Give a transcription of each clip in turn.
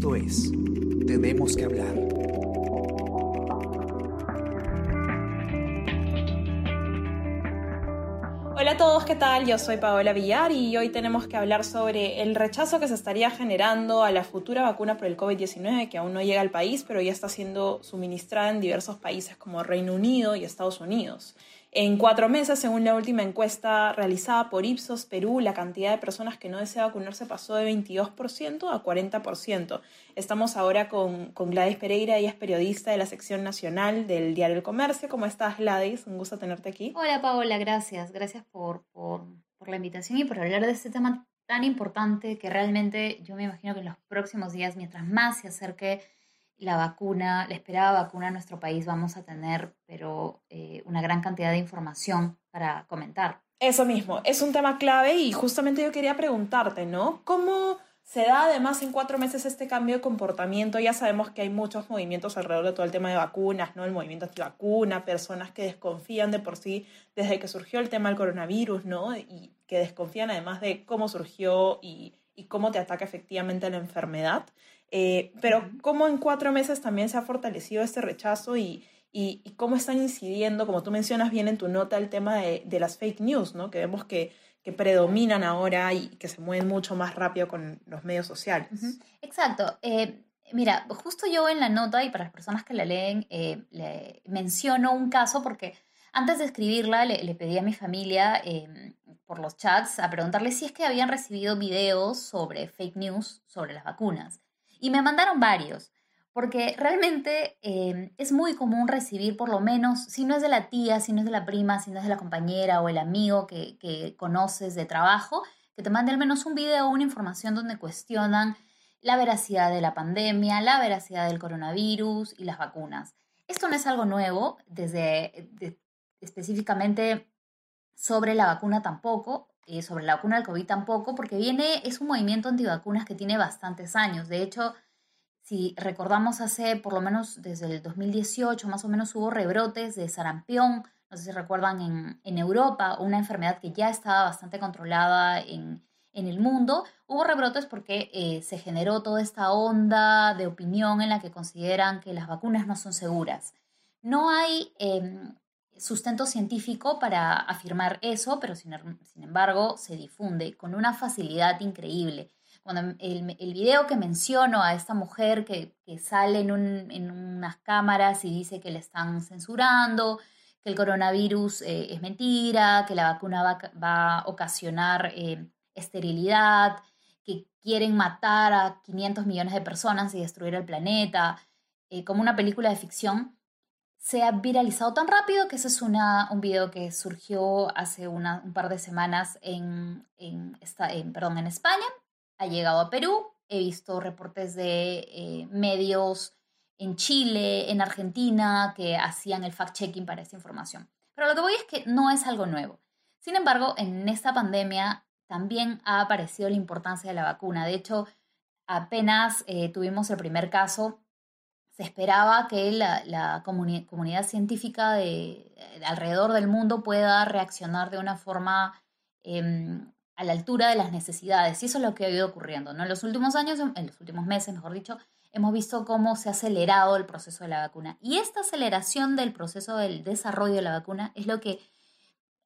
Esto es Tenemos que hablar. Hola a todos, ¿qué tal? Yo soy Paola Villar y hoy tenemos que hablar sobre el rechazo que se estaría generando a la futura vacuna por el COVID-19 que aún no llega al país, pero ya está siendo suministrada en diversos países como Reino Unido y Estados Unidos. En cuatro meses, según la última encuesta realizada por Ipsos Perú, la cantidad de personas que no desea vacunarse pasó de 22% a 40%. Estamos ahora con, Gladys Pereira, ella es periodista de la sección nacional del Diario El Comercio. ¿Cómo estás, Gladys? Un gusto tenerte aquí. Hola, Paola, gracias. Gracias por la invitación y por hablar de este tema tan importante que realmente yo me imagino que en los próximos días, mientras más se acerque la vacuna, la esperada vacuna en nuestro país, vamos a tener, pero eh, una gran cantidad de información para comentar. Eso mismo, es un tema clave y justamente yo quería preguntarte, ¿no? ¿Cómo se da además en cuatro meses este cambio de comportamiento? Ya sabemos que hay muchos movimientos alrededor de todo el tema de vacunas, ¿no? El movimiento antivacuna, personas que desconfían de por sí desde que surgió el tema del coronavirus, ¿no? Y que desconfían además de cómo surgió y, y cómo te ataca efectivamente la enfermedad. Eh, pero cómo en cuatro meses también se ha fortalecido este rechazo y, y, cómo están incidiendo, como tú mencionas bien en tu nota, el tema de, de las fake news, ¿no? que vemos que, que, predominan ahora y que se mueven mucho más rápido con los medios sociales. Exacto. Eh, mira, justo yo en la nota y para las personas que la leen, eh, le menciono un caso porque antes de escribirla le, le pedí a mi familia por los chats a preguntarle si es que habían recibido videos sobre fake news sobre las vacunas. Y me mandaron varios, porque realmente eh, es muy común recibir por lo menos, si no es de la tía, si no es de la prima, si no es de la compañera o el amigo que, que conoces de trabajo, que te mande al menos un video o una información donde cuestionan la veracidad de la pandemia, la veracidad del coronavirus y las vacunas. Esto no es algo nuevo, desde específicamente sobre la vacuna tampoco, eh, sobre la vacuna del COVID tampoco, porque viene, es un movimiento antivacunas que tiene bastantes años. De hecho, si recordamos hace por lo menos desde el 2018, más o menos hubo rebrotes de sarampión, no sé si recuerdan, en, en Europa, una enfermedad que ya estaba bastante controlada en, en el mundo, hubo rebrotes porque eh, se generó toda esta onda de opinión en la que consideran que las vacunas no son seguras. No hay em, sustento científico para afirmar eso, pero sin, embargo se difunde con una facilidad increíble. Cuando el, el video que menciono a esta mujer que, sale en, unas cámaras y dice que le están censurando, que el coronavirus eh, es mentira, que la vacuna va, a ocasionar eh, esterilidad, que quieren matar a 500 millones de personas y destruir el planeta, eh, como una película de ficción, se ha viralizado tan rápido que ese es una, un video que surgió hace una, un par de semanas en, en, en, perdón, en España, ha llegado a Perú, he visto reportes de eh, medios en Chile, en Argentina, que hacían el fact-checking para esta información. Pero lo que voy es que no es algo nuevo. Sin embargo, en esta pandemia también ha aparecido la importancia de la vacuna. De hecho, apenas eh, tuvimos el primer caso se esperaba que la, comunidad científica de, alrededor del mundo pueda reaccionar de una forma em, a la altura de las necesidades. Y eso es lo que ha ido ocurriendo. ¿no? En los últimos años, en los últimos meses, mejor dicho, hemos visto cómo se ha acelerado el proceso de la vacuna. Y esta aceleración del proceso del desarrollo de la vacuna es lo que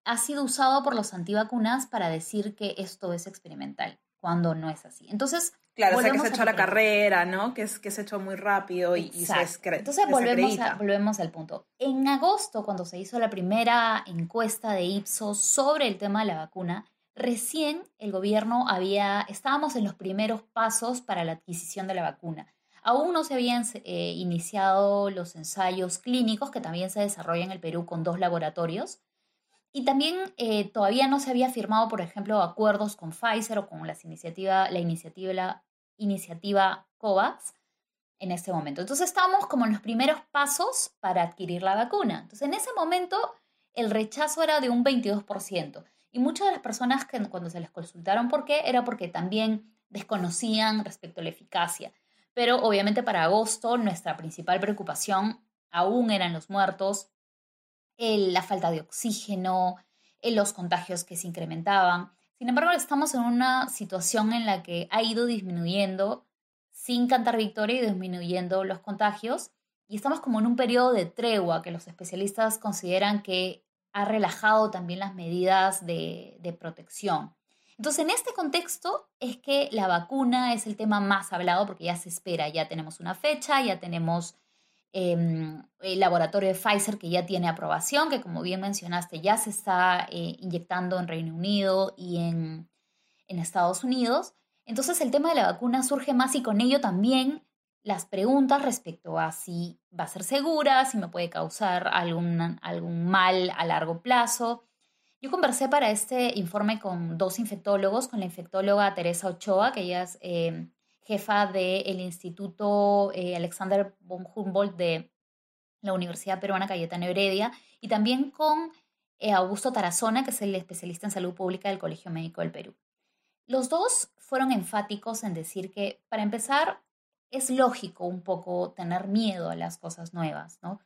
ha sido usado por los antivacunas para decir que esto es experimental, cuando no es así. Entonces, Claro, o sea que se echó la carrera, ¿no? Que, es, que se echó muy rápido y, se Entonces volvemos, volvemos al punto. En agosto, cuando se hizo la primera encuesta de Ipsos sobre el tema de la vacuna, recién el gobierno había, estábamos en los primeros pasos para la adquisición de la vacuna. Aún no se habían eh, iniciado los ensayos clínicos que también se desarrollan en el Perú con dos laboratorios. Y también eh, todavía no se había firmado, por ejemplo, acuerdos con Pfizer o con las iniciativa, la iniciativa, la iniciativa COVAX en este momento. Entonces estamos como en los primeros pasos para adquirir la vacuna. Entonces en ese momento el rechazo era de un 22%. Y muchas de las personas que cuando se les consultaron por qué, era porque también desconocían respecto a la eficacia. Pero obviamente para agosto nuestra principal preocupación aún eran los muertos, la falta de oxígeno, los contagios que se incrementaban. Sin embargo, estamos en una situación en la que ha ido disminuyendo sin cantar victoria y disminuyendo los contagios. Y estamos como en un periodo de tregua que los especialistas consideran que ha relajado también las medidas de, de protección. Entonces, en este contexto es que la vacuna es el tema más hablado porque ya se espera, ya tenemos una fecha, ya tenemos Em, el laboratorio de Pfizer que ya tiene aprobación, que como bien mencionaste ya se está eh, inyectando en Reino Unido y en, Estados Unidos. Entonces el tema de la vacuna surge más y con ello también las preguntas respecto a si va a ser segura, si me puede causar algún, algún mal a largo plazo. Yo conversé para este informe con dos infectólogos, con la infectóloga Teresa Ochoa, que ella es em, jefa del Instituto eh, Alexander von Humboldt de la Universidad Peruana Cayetano Heredia, y también con eh, Augusto Tarazona, que es el especialista en salud pública del Colegio Médico del Perú. Los dos fueron enfáticos en decir que, para empezar, es lógico un poco tener miedo a las cosas nuevas, ¿no?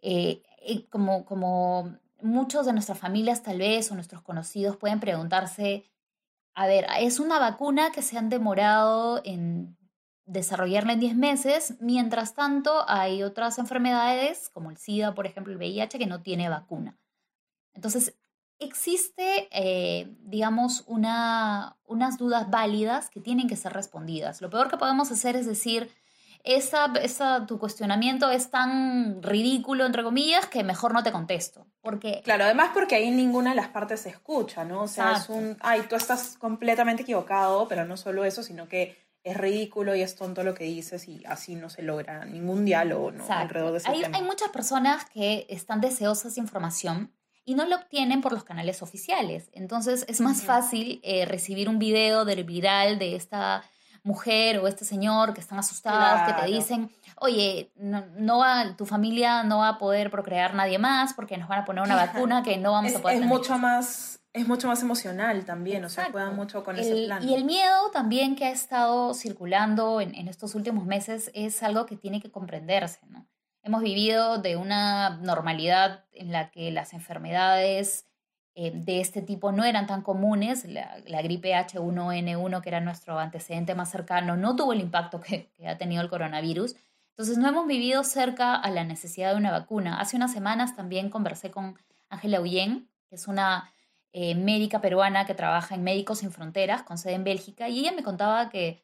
Eh, como, como muchos de nuestras familias tal vez o nuestros conocidos pueden preguntarse a ver, es una vacuna que se han demorado en desarrollarla en 10 meses, mientras tanto hay otras enfermedades como el SIDA, por ejemplo, el VIH, que no tiene vacuna. Entonces, existe, eh, digamos, una, unas dudas válidas que tienen que ser respondidas. Lo peor que podemos hacer es decir, esa, esa, tu cuestionamiento es tan ridículo, entre comillas, que mejor no te contesto. Porque... Claro, además porque ahí ninguna de las partes se escucha, ¿no? O sea, es un, ay, tú estás completamente equivocado, pero no solo eso, sino que es ridículo y es tonto lo que dices y así no se logra ningún diálogo ¿no? alrededor de ese hay, tema. Hay muchas personas que están deseosas de información y no lo obtienen por los canales oficiales. Entonces es más fácil eh, recibir un video del viral de esta mujer o este señor que están asustados, que te dicen, oye, no, va, tu familia no va a poder procrear nadie más porque nos van a poner una vacuna que no vamos a poder es mucho más es mucho más emocional también, o sea, juegan mucho con ese plan. Y el miedo también que ha estado circulando en, en, estos últimos meses es algo que tiene que comprenderse, ¿no? Hemos vivido de una normalidad en la que las enfermedades eh, de este tipo no eran tan comunes. La, gripe H1N1, que era nuestro antecedente más cercano, no tuvo el impacto que, ha tenido el coronavirus. Entonces no hemos vivido cerca a la necesidad de una vacuna. Hace unas semanas también conversé con Ángela Uyen, que es una eh, médica peruana que trabaja en Médicos Sin Fronteras, con sede en Bélgica, y ella me contaba que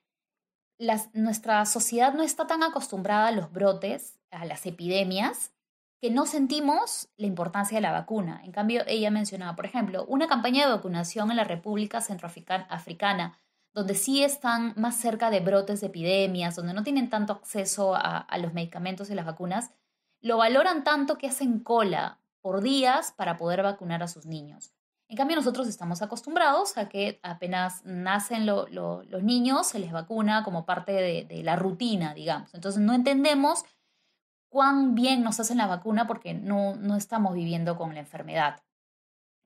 nuestra sociedad no está tan acostumbrada a los brotes, a las epidemias, que no sentimos la importancia de la vacuna. En cambio, ella mencionaba, por ejemplo, una campaña de vacunación en la República Centroafricana, donde sí están más cerca de brotes de epidemias, donde no tienen tanto acceso a, los medicamentos y las vacunas, lo valoran tanto que hacen cola por días para poder vacunar a sus niños. En cambio, nosotros estamos acostumbrados a que apenas nacen los niños, se les vacuna como parte de, de la rutina, digamos. Entonces, no entendemos cuán bien nos hacen la vacuna porque no, no estamos viviendo con la enfermedad.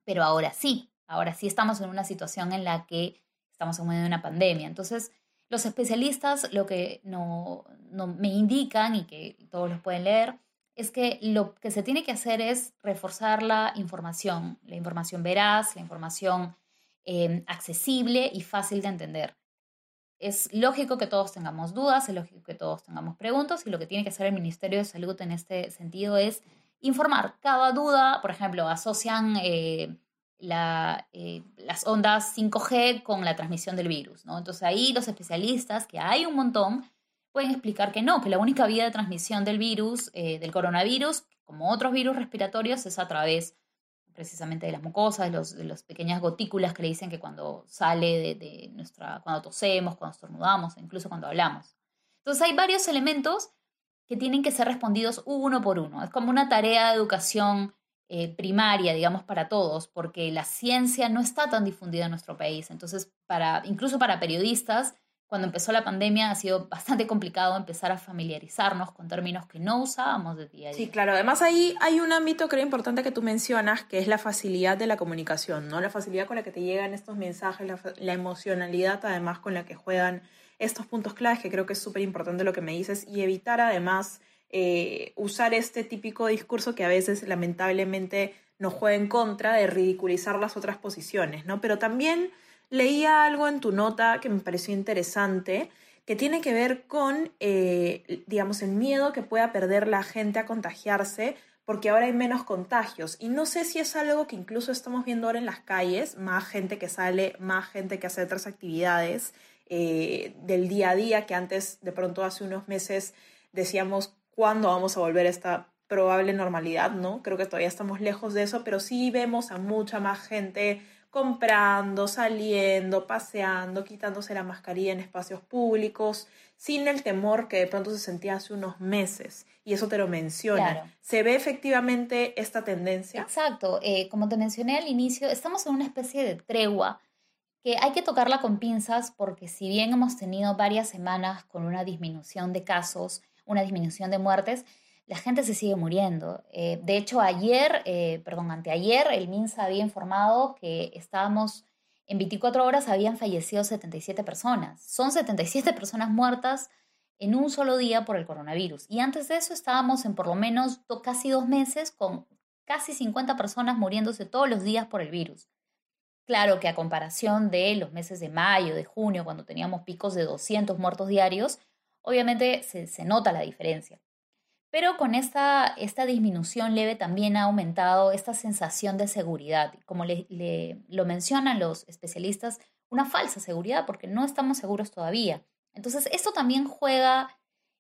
Pero ahora sí, ahora sí estamos en una situación en la que estamos en medio de una pandemia. Entonces, los especialistas lo que no, no me indican y que todos los pueden leer es que lo que se tiene que hacer es reforzar la información, la información veraz, la información eh, accesible y fácil de entender es lógico que todos tengamos dudas, es lógico que todos tengamos preguntas y lo que tiene que hacer el Ministerio de Salud en este sentido es informar cada duda, por ejemplo, asocian eh, eh, las ondas 5G con la transmisión del virus, ¿no? Entonces ahí los especialistas, que hay un montón, pueden explicar que no, que la única vía de transmisión del virus, eh, del coronavirus, como otros virus respiratorios, es a través precisamente de las mucosas, de, los, de las pequeñas gotículas que le dicen que cuando sale de, nuestra, cuando tosemos, cuando estornudamos, incluso cuando hablamos. Entonces hay varios elementos que tienen que ser respondidos uno por uno. Es como una tarea de educación eh, primaria, digamos, para todos, porque la ciencia no está tan difundida en nuestro país. Entonces, para, incluso para periodistas, cuando empezó la pandemia ha sido bastante complicado empezar a familiarizarnos con términos que no usábamos de día a día. Sí, claro. Además ahí hay un ámbito creo importante que tú mencionas, que es la facilidad de la comunicación, ¿no? La facilidad con la que te llegan estos mensajes, la, emocionalidad además con la que juegan estos puntos claves, que creo que es súper importante lo que me dices, y evitar además eh, usar este típico discurso que a veces lamentablemente nos juega en contra de ridiculizar las otras posiciones, ¿no? Pero también leía algo en tu nota que me pareció interesante, que tiene que ver con, eh, digamos, el miedo que pueda perder la gente a contagiarse porque ahora hay menos contagios. Y no sé si es algo que incluso estamos viendo ahora en las calles, más gente que sale, más gente que hace otras actividades eh, del día a día, que antes, de pronto, hace unos meses decíamos cuándo vamos a volver a esta probable normalidad, ¿no? Creo que todavía estamos lejos de eso, pero sí vemos a mucha más gente comprando, saliendo, paseando, quitándose la mascarilla en espacios públicos, sin el temor que de pronto se sentía hace unos meses. Y eso te lo menciona. ¿Se ve efectivamente esta tendencia? Exacto. Eh, como te mencioné al inicio, estamos en una especie de tregua que hay que tocarla con pinzas porque si bien hemos tenido varias semanas con una disminución de casos, una disminución de muertes, la gente se sigue muriendo. Eh, de hecho, ayer, eh, perdón, anteayer, el MINSA había informado que estábamos, en 24 horas habían fallecido 77 personas. Son 77 personas muertas en un solo día por el coronavirus. Y antes de eso estábamos en por lo menos casi dos meses con casi 50 personas muriéndose todos los días por el virus. Claro que a comparación de los meses de mayo, de junio, cuando teníamos picos de 200 muertos diarios, obviamente se nota la diferencia. Pero con esta, esta disminución leve también ha aumentado esta sensación de seguridad. Como le, lo mencionan los especialistas, una falsa seguridad porque no estamos seguros todavía. Entonces, esto también juega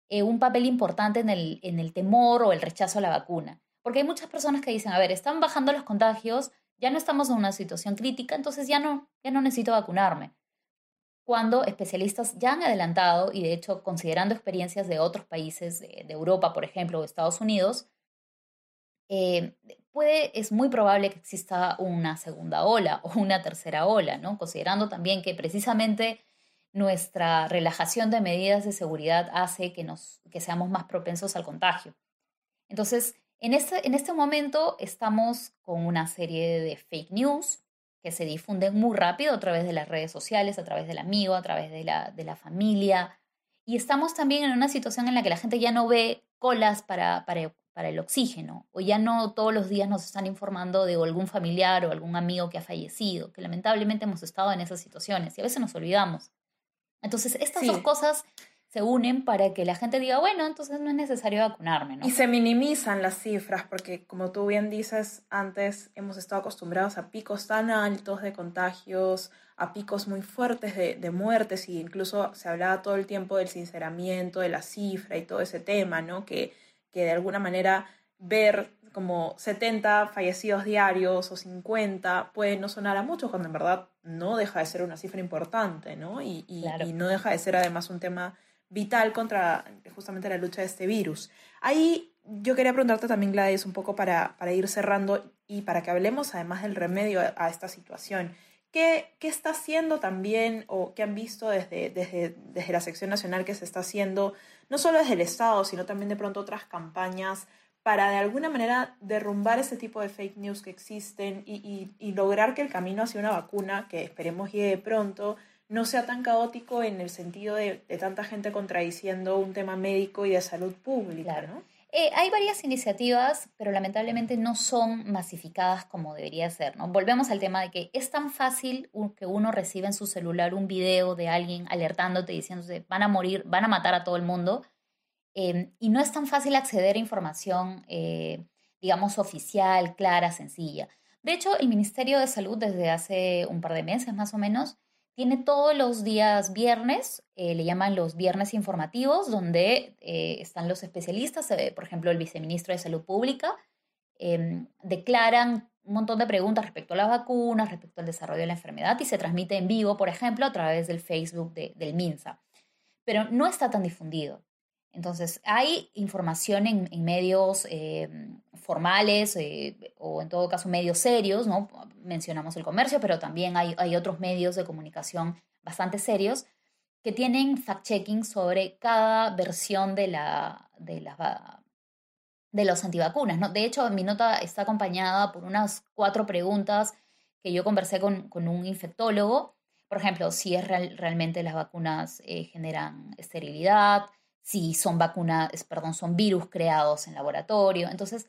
eh, un papel importante en el, en el temor o el rechazo a la vacuna. Porque hay muchas personas que dicen, a ver, están bajando los contagios, ya no estamos en una situación crítica, entonces ya no, ya no necesito vacunarme cuando especialistas ya han adelantado, y de hecho considerando experiencias de otros países de, Europa, por ejemplo, o Estados Unidos, eh, puede, es muy probable que exista una segunda ola o una tercera ola, ¿no? Considerando también que precisamente nuestra relajación de medidas de seguridad hace que, nos, que seamos más propensos al contagio. Entonces, en este, en este momento estamos con una serie de fake news, que se difunden muy rápido a través de las redes sociales, a través del amigo, a través de la, de la familia. Y estamos también en una situación en la que la gente ya no ve colas para, para, para el oxígeno, o ya no todos los días nos están informando de algún familiar o algún amigo que ha fallecido, que lamentablemente hemos estado en esas situaciones y a veces nos olvidamos. Entonces, estas dos cosas se unen para que la gente diga, bueno, entonces no es necesario vacunarme, ¿no? Y se minimizan las cifras, porque como tú bien dices, antes hemos estado acostumbrados a picos tan altos de contagios, a picos muy fuertes de, de muertes, y incluso se hablaba todo el tiempo del sinceramiento, de la cifra y todo ese tema, ¿no? Que, que de alguna manera ver como 70 fallecidos diarios o 50 puede no sonar a mucho cuando en verdad no deja de ser una cifra importante, ¿no? Y, y, y no deja de ser además un tema vital contra justamente la lucha de este virus. Ahí yo quería preguntarte también, Gladys, un poco para, para ir cerrando y para que hablemos además del remedio a, esta situación. ¿Qué, ¿Qué, está haciendo también o qué han visto desde, desde, desde, la sección nacional que se está haciendo, no solo desde el Estado, sino también de pronto otras campañas para de alguna manera derrumbar ese tipo de fake news que existen y, y, y lograr que el camino hacia una vacuna, que esperemos llegue pronto, no sea tan caótico en el sentido de, tanta gente contradiciendo un tema médico y de salud pública, ¿no? Eh, hay varias iniciativas, pero lamentablemente no son masificadas como debería ser, ¿no? Volvemos al tema de que es tan fácil que uno reciba en su celular un video de alguien alertándote, diciéndose, van a morir, van a matar a todo el mundo, em, y no es tan fácil acceder a información, eh, digamos, oficial, clara, sencilla. De hecho, el Ministerio de Salud desde hace un par de meses más o menos tiene todos los días viernes, eh, le llaman los viernes informativos, donde eh, están los especialistas, por ejemplo, el viceministro de Salud Pública, em, declaran un montón de preguntas respecto a las vacunas, respecto al desarrollo de la enfermedad y se transmite en vivo, por ejemplo, a través del Facebook del MINSA. Pero no está tan difundido. Entonces, hay información en, medios em, formales eh, o en todo caso medios serios, ¿no? Mencionamos el comercio, pero también hay, hay otros medios de comunicación bastante serios que tienen fact-checking sobre cada versión de, la, de, la, de los antivacunas. ¿no? De hecho, mi nota está acompañada por unas cuatro preguntas que yo conversé con, con un infectólogo. Por ejemplo, si es realmente las vacunas eh, generan esterilidad, si son vacunas, perdón, son virus creados en laboratorio. Entonces,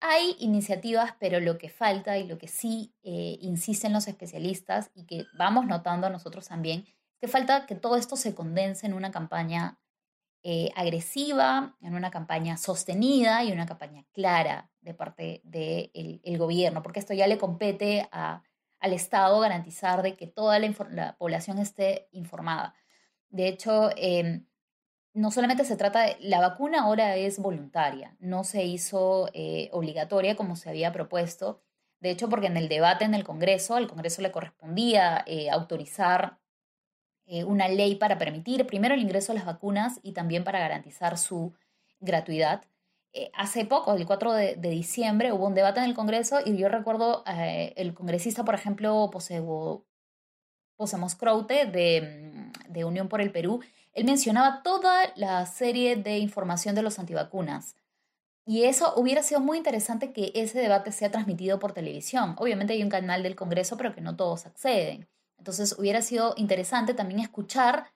hay iniciativas, pero lo que falta y lo que sí eh, insisten los especialistas y que vamos notando nosotros también, que falta que todo esto se condense en una campaña eh, agresiva, en una campaña sostenida y una campaña clara de parte del gobierno, porque esto ya le compete al Estado garantizar de que toda la, población esté informada. De hecho, em, no solamente se trata de, la vacuna ahora es voluntaria, no se hizo eh, obligatoria como se había propuesto. De hecho, porque en el debate en el Congreso, al Congreso le correspondía eh, autorizar eh, una ley para permitir primero el ingreso a las vacunas y también para garantizar su gratuidad. Hace poco, el 4 de, diciembre, hubo un debate en el Congreso y yo recuerdo el congresista, por ejemplo, Posebo, Posemos Croute de, mm, de Unión por el Perú, él mencionaba toda la serie de información de los antivacunas. Y eso hubiera sido muy interesante que ese debate sea transmitido por televisión. Obviamente hay un canal del Congreso, pero que no todos acceden. Entonces hubiera sido interesante también escuchar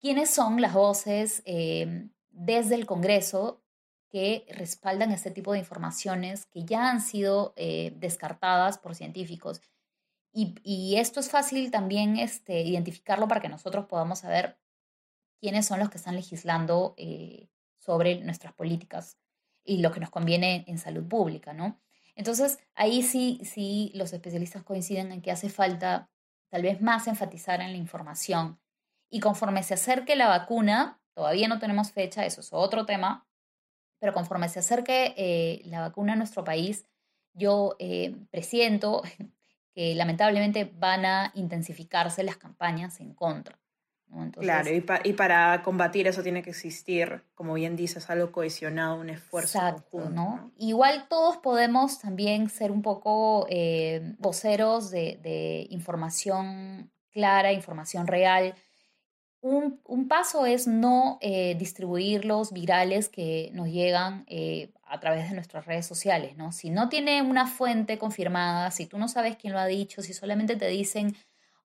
quiénes son las voces eh, desde el Congreso que respaldan este tipo de informaciones que ya han sido eh, descartadas por científicos. Y, esto es fácil también este, identificarlo para que nosotros podamos saber quiénes son los que están legislando eh, sobre nuestras políticas y lo que nos conviene en salud pública, ¿no? Entonces, ahí sí, sí los especialistas coinciden en que hace falta tal vez más enfatizar en la información. Y conforme se acerque la vacuna, todavía no tenemos fecha, eso es otro tema, pero conforme se acerque eh, la vacuna a nuestro país, yo eh, presiento que lamentablemente van a intensificarse las campañas en contra claro, y, para combatir eso tiene que existir, como bien dices, algo cohesionado, un esfuerzo. Exacto, ¿no? Igual todos podemos también ser un poco eh, voceros de, información clara, información real. Un, paso es no eh, distribuir los virales que nos llegan eh, a través de nuestras redes sociales, ¿no? Si no tiene una fuente confirmada, si tú no sabes quién lo ha dicho, si solamente te dicen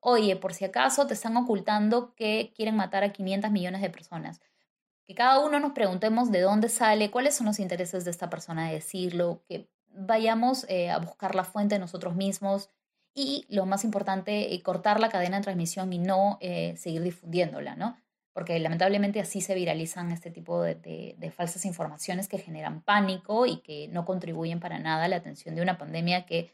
oye, por si acaso te están ocultando que quieren matar a 500 millones de personas. Que cada uno nos preguntemos de dónde sale, cuáles son los intereses de esta persona de decirlo, que vayamos eh, a buscar la fuente nosotros mismos y, lo más importante, eh, cortar la cadena de transmisión y no eh, seguir difundiéndola, ¿no? Porque lamentablemente así se viralizan este tipo de, de falsas informaciones que generan pánico y que no contribuyen para nada a la atención de una pandemia que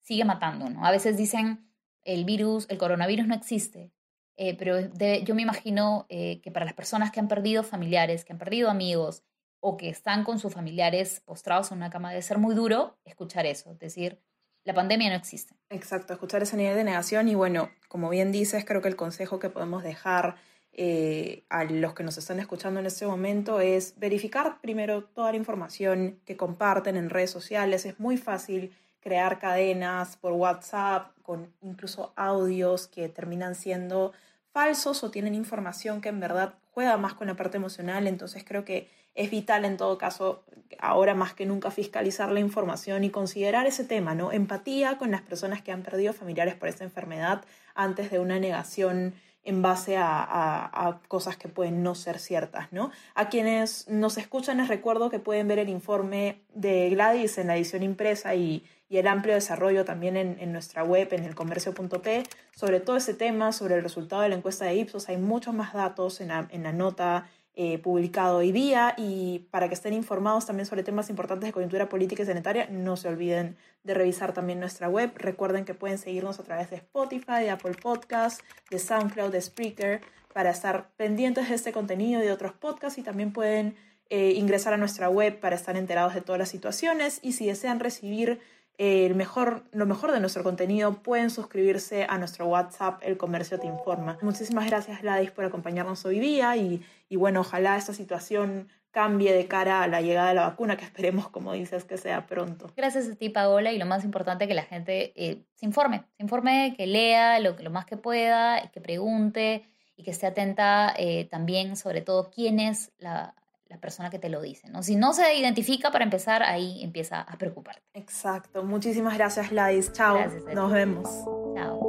sigue matando, ¿no? A veces dicen el virus, el coronavirus no existe, eh, pero yo me imagino eh, que para las personas que han perdido familiares, que han perdido amigos o que están con sus familiares postrados en una cama, debe ser muy duro escuchar eso, es decir, la pandemia no existe. Exacto, escuchar ese nivel de negación y bueno, como bien dices, creo que el consejo que podemos dejar eh, a los que nos están escuchando en este momento es verificar primero toda la información que comparten en redes sociales. Es muy fácil crear cadenas por WhatsApp con incluso audios que terminan siendo falsos o tienen información que en verdad juega más con la parte emocional. Entonces creo que es vital en todo caso, ahora más que nunca, fiscalizar la información y considerar ese tema, ¿no? Empatía con las personas que han perdido familiares por esta enfermedad antes de una negación en base a, cosas que pueden no ser ciertas, ¿no? A quienes nos escuchan les recuerdo que pueden ver el informe de Gladys en la edición impresa y, el amplio desarrollo también en, nuestra web, en el comercio.p, sobre todo ese tema, sobre el resultado de la encuesta de Ipsos. Hay muchos más datos en la, en la nota eh, publicado hoy día y para que estén informados también sobre temas importantes de coyuntura política y sanitaria, no se olviden de revisar también nuestra web. Recuerden que pueden seguirnos a través de Spotify, de Apple Podcasts, de SoundCloud, de Spreaker, para estar pendientes de este contenido y de otros podcasts y también pueden eh, ingresar a nuestra web para estar enterados de todas las situaciones y si desean recibir el mejor, lo mejor de nuestro contenido, pueden suscribirse a nuestro WhatsApp, El Comercio Te Informa. Muchísimas gracias, Gladys, por acompañarnos hoy día y, y bueno, ojalá esta situación cambie de cara a la llegada de la vacuna, que esperemos, como dices, que sea pronto. Gracias a ti, Paola, y lo más importante, que la gente eh, se informe, se informe, que lea lo, lo más que pueda, que pregunte y que esté atenta eh, también, sobre todo, quién es la, la persona que te lo dice. ¿no? Si no se identifica, para empezar, ahí empieza a preocuparte. Exacto. Muchísimas gracias, Gladys. Chao. Nos vemos. Chao.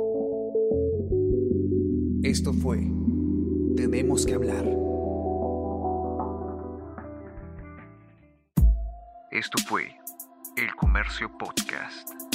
Esto fue Tenemos que hablar. Esto fue El Comercio Podcast.